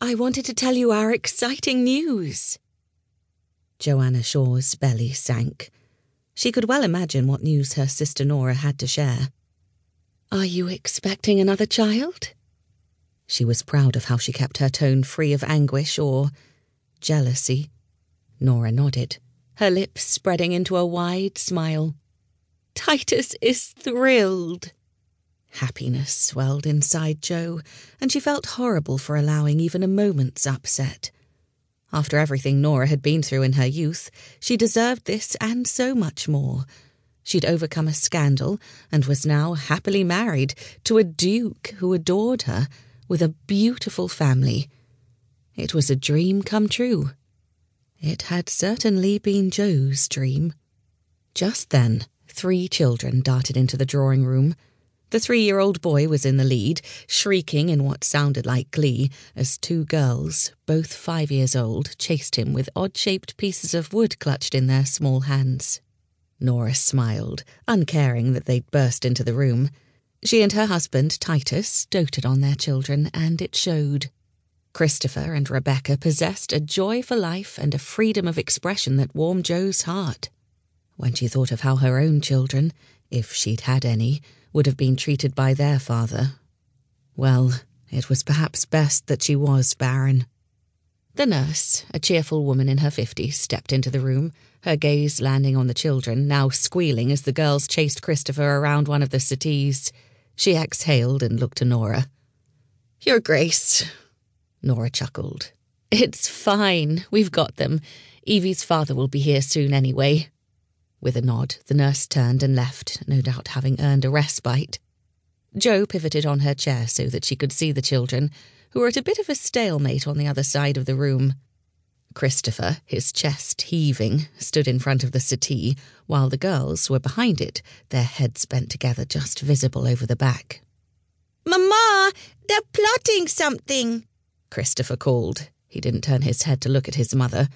I wanted to tell you our exciting news. Joanna Shaw's belly sank. She could well imagine what news her sister Nora had to share. Are you expecting another child? She was proud of how she kept her tone free of anguish or jealousy. Nora nodded, her lips spreading into a wide smile. Titus is thrilled. Happiness swelled inside Jo, and she felt horrible for allowing even a moment's upset. After everything Nora had been through in her youth, she deserved this and so much more. She'd overcome a scandal and was now happily married to a duke who adored her, with a beautiful family. It was a dream come true. It had certainly been Jo's dream. Just then, three children darted into the drawing room. The three year old boy was in the lead, shrieking in what sounded like glee as two girls, both five years old, chased him with odd shaped pieces of wood clutched in their small hands. Nora smiled, uncaring that they'd burst into the room. She and her husband, Titus, doted on their children, and it showed. Christopher and Rebecca possessed a joy for life and a freedom of expression that warmed Jo's heart. When she thought of how her own children, if she'd had any, would have been treated by their father. Well, it was perhaps best that she was barren. The nurse, a cheerful woman in her fifties, stepped into the room, her gaze landing on the children, now squealing as the girls chased Christopher around one of the settees. She exhaled and looked to Nora. Your Grace. Nora chuckled. It's fine. We've got them. Evie's father will be here soon anyway. With a nod, the nurse turned and left, no doubt having earned a respite. Jo pivoted on her chair so that she could see the children, who were at a bit of a stalemate on the other side of the room. Christopher, his chest heaving, stood in front of the settee, while the girls were behind it, their heads bent together just visible over the back. Mamma, they're plotting something, Christopher called. He didn't turn his head to look at his mother,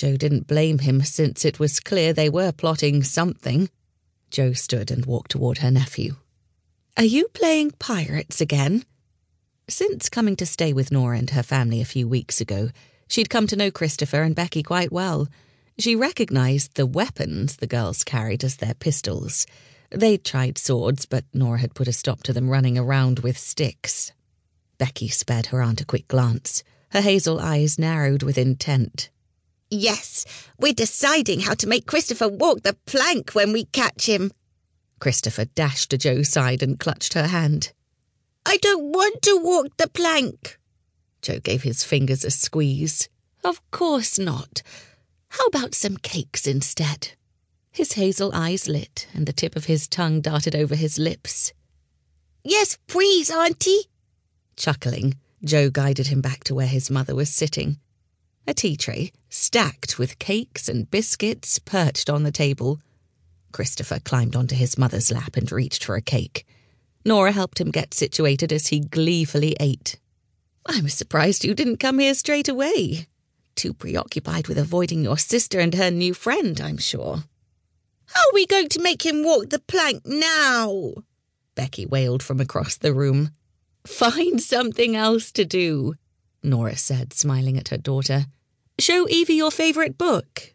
Jo didn't blame him since it was clear they were plotting something. Jo stood and walked toward her nephew. Are you playing pirates again? Since coming to stay with Nora and her family a few weeks ago, she'd come to know Christopher and Becky quite well. She recognized the weapons the girls carried as their pistols. They'd tried swords, but Nora had put a stop to them running around with sticks. Becky spared her aunt a quick glance. Her hazel eyes narrowed with intent. Yes, we're deciding how to make Christopher walk the plank when we catch him. Christopher dashed to Jo's side and clutched her hand. I don't want to walk the plank. Jo gave his fingers a squeeze. Of course not. How about some cakes instead? His hazel eyes lit, and the tip of his tongue darted over his lips. Yes, please, Auntie. Chuckling, Jo guided him back to where his mother was sitting. A tea tray, stacked with cakes and biscuits, perched on the table. Christopher climbed onto his mother's lap and reached for a cake. Nora helped him get situated as he gleefully ate. I was surprised you didn't come here straight away. Too preoccupied with avoiding your sister and her new friend, I'm sure. How are we going to make him walk the plank now? Becky wailed from across the room. Find something else to do, Nora said, smiling at her daughter. Show Evie your favourite book.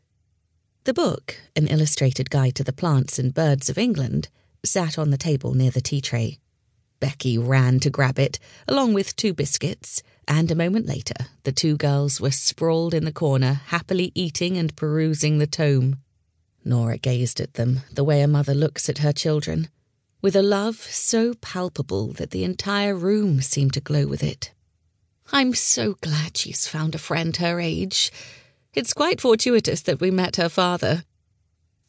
The book, an illustrated guide to the plants and birds of England, sat on the table near the tea tray. Becky ran to grab it, along with two biscuits, and a moment later, the two girls were sprawled in the corner, happily eating and perusing the tome. Nora gazed at them the way a mother looks at her children, with a love so palpable that the entire room seemed to glow with it. I'm so glad she's found a friend her age. It's quite fortuitous that we met her father.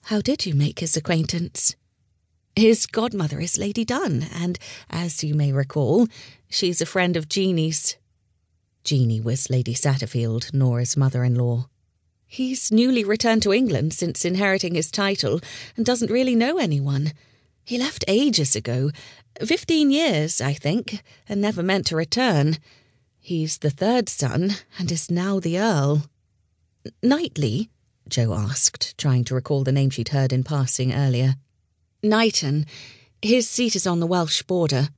How did you make his acquaintance? His godmother is Lady Dunn, and, as you may recall, she's a friend of Jeanie's. Jeanie was Lady Satterfield, Nora's mother in law. He's newly returned to England since inheriting his title and doesn't really know anyone. He left ages ago, fifteen years, I think, and never meant to return. He's the third son and is now the Earl. Knightley? Jo asked, trying to recall the name she'd heard in passing earlier. Knighton. His seat is on the Welsh border.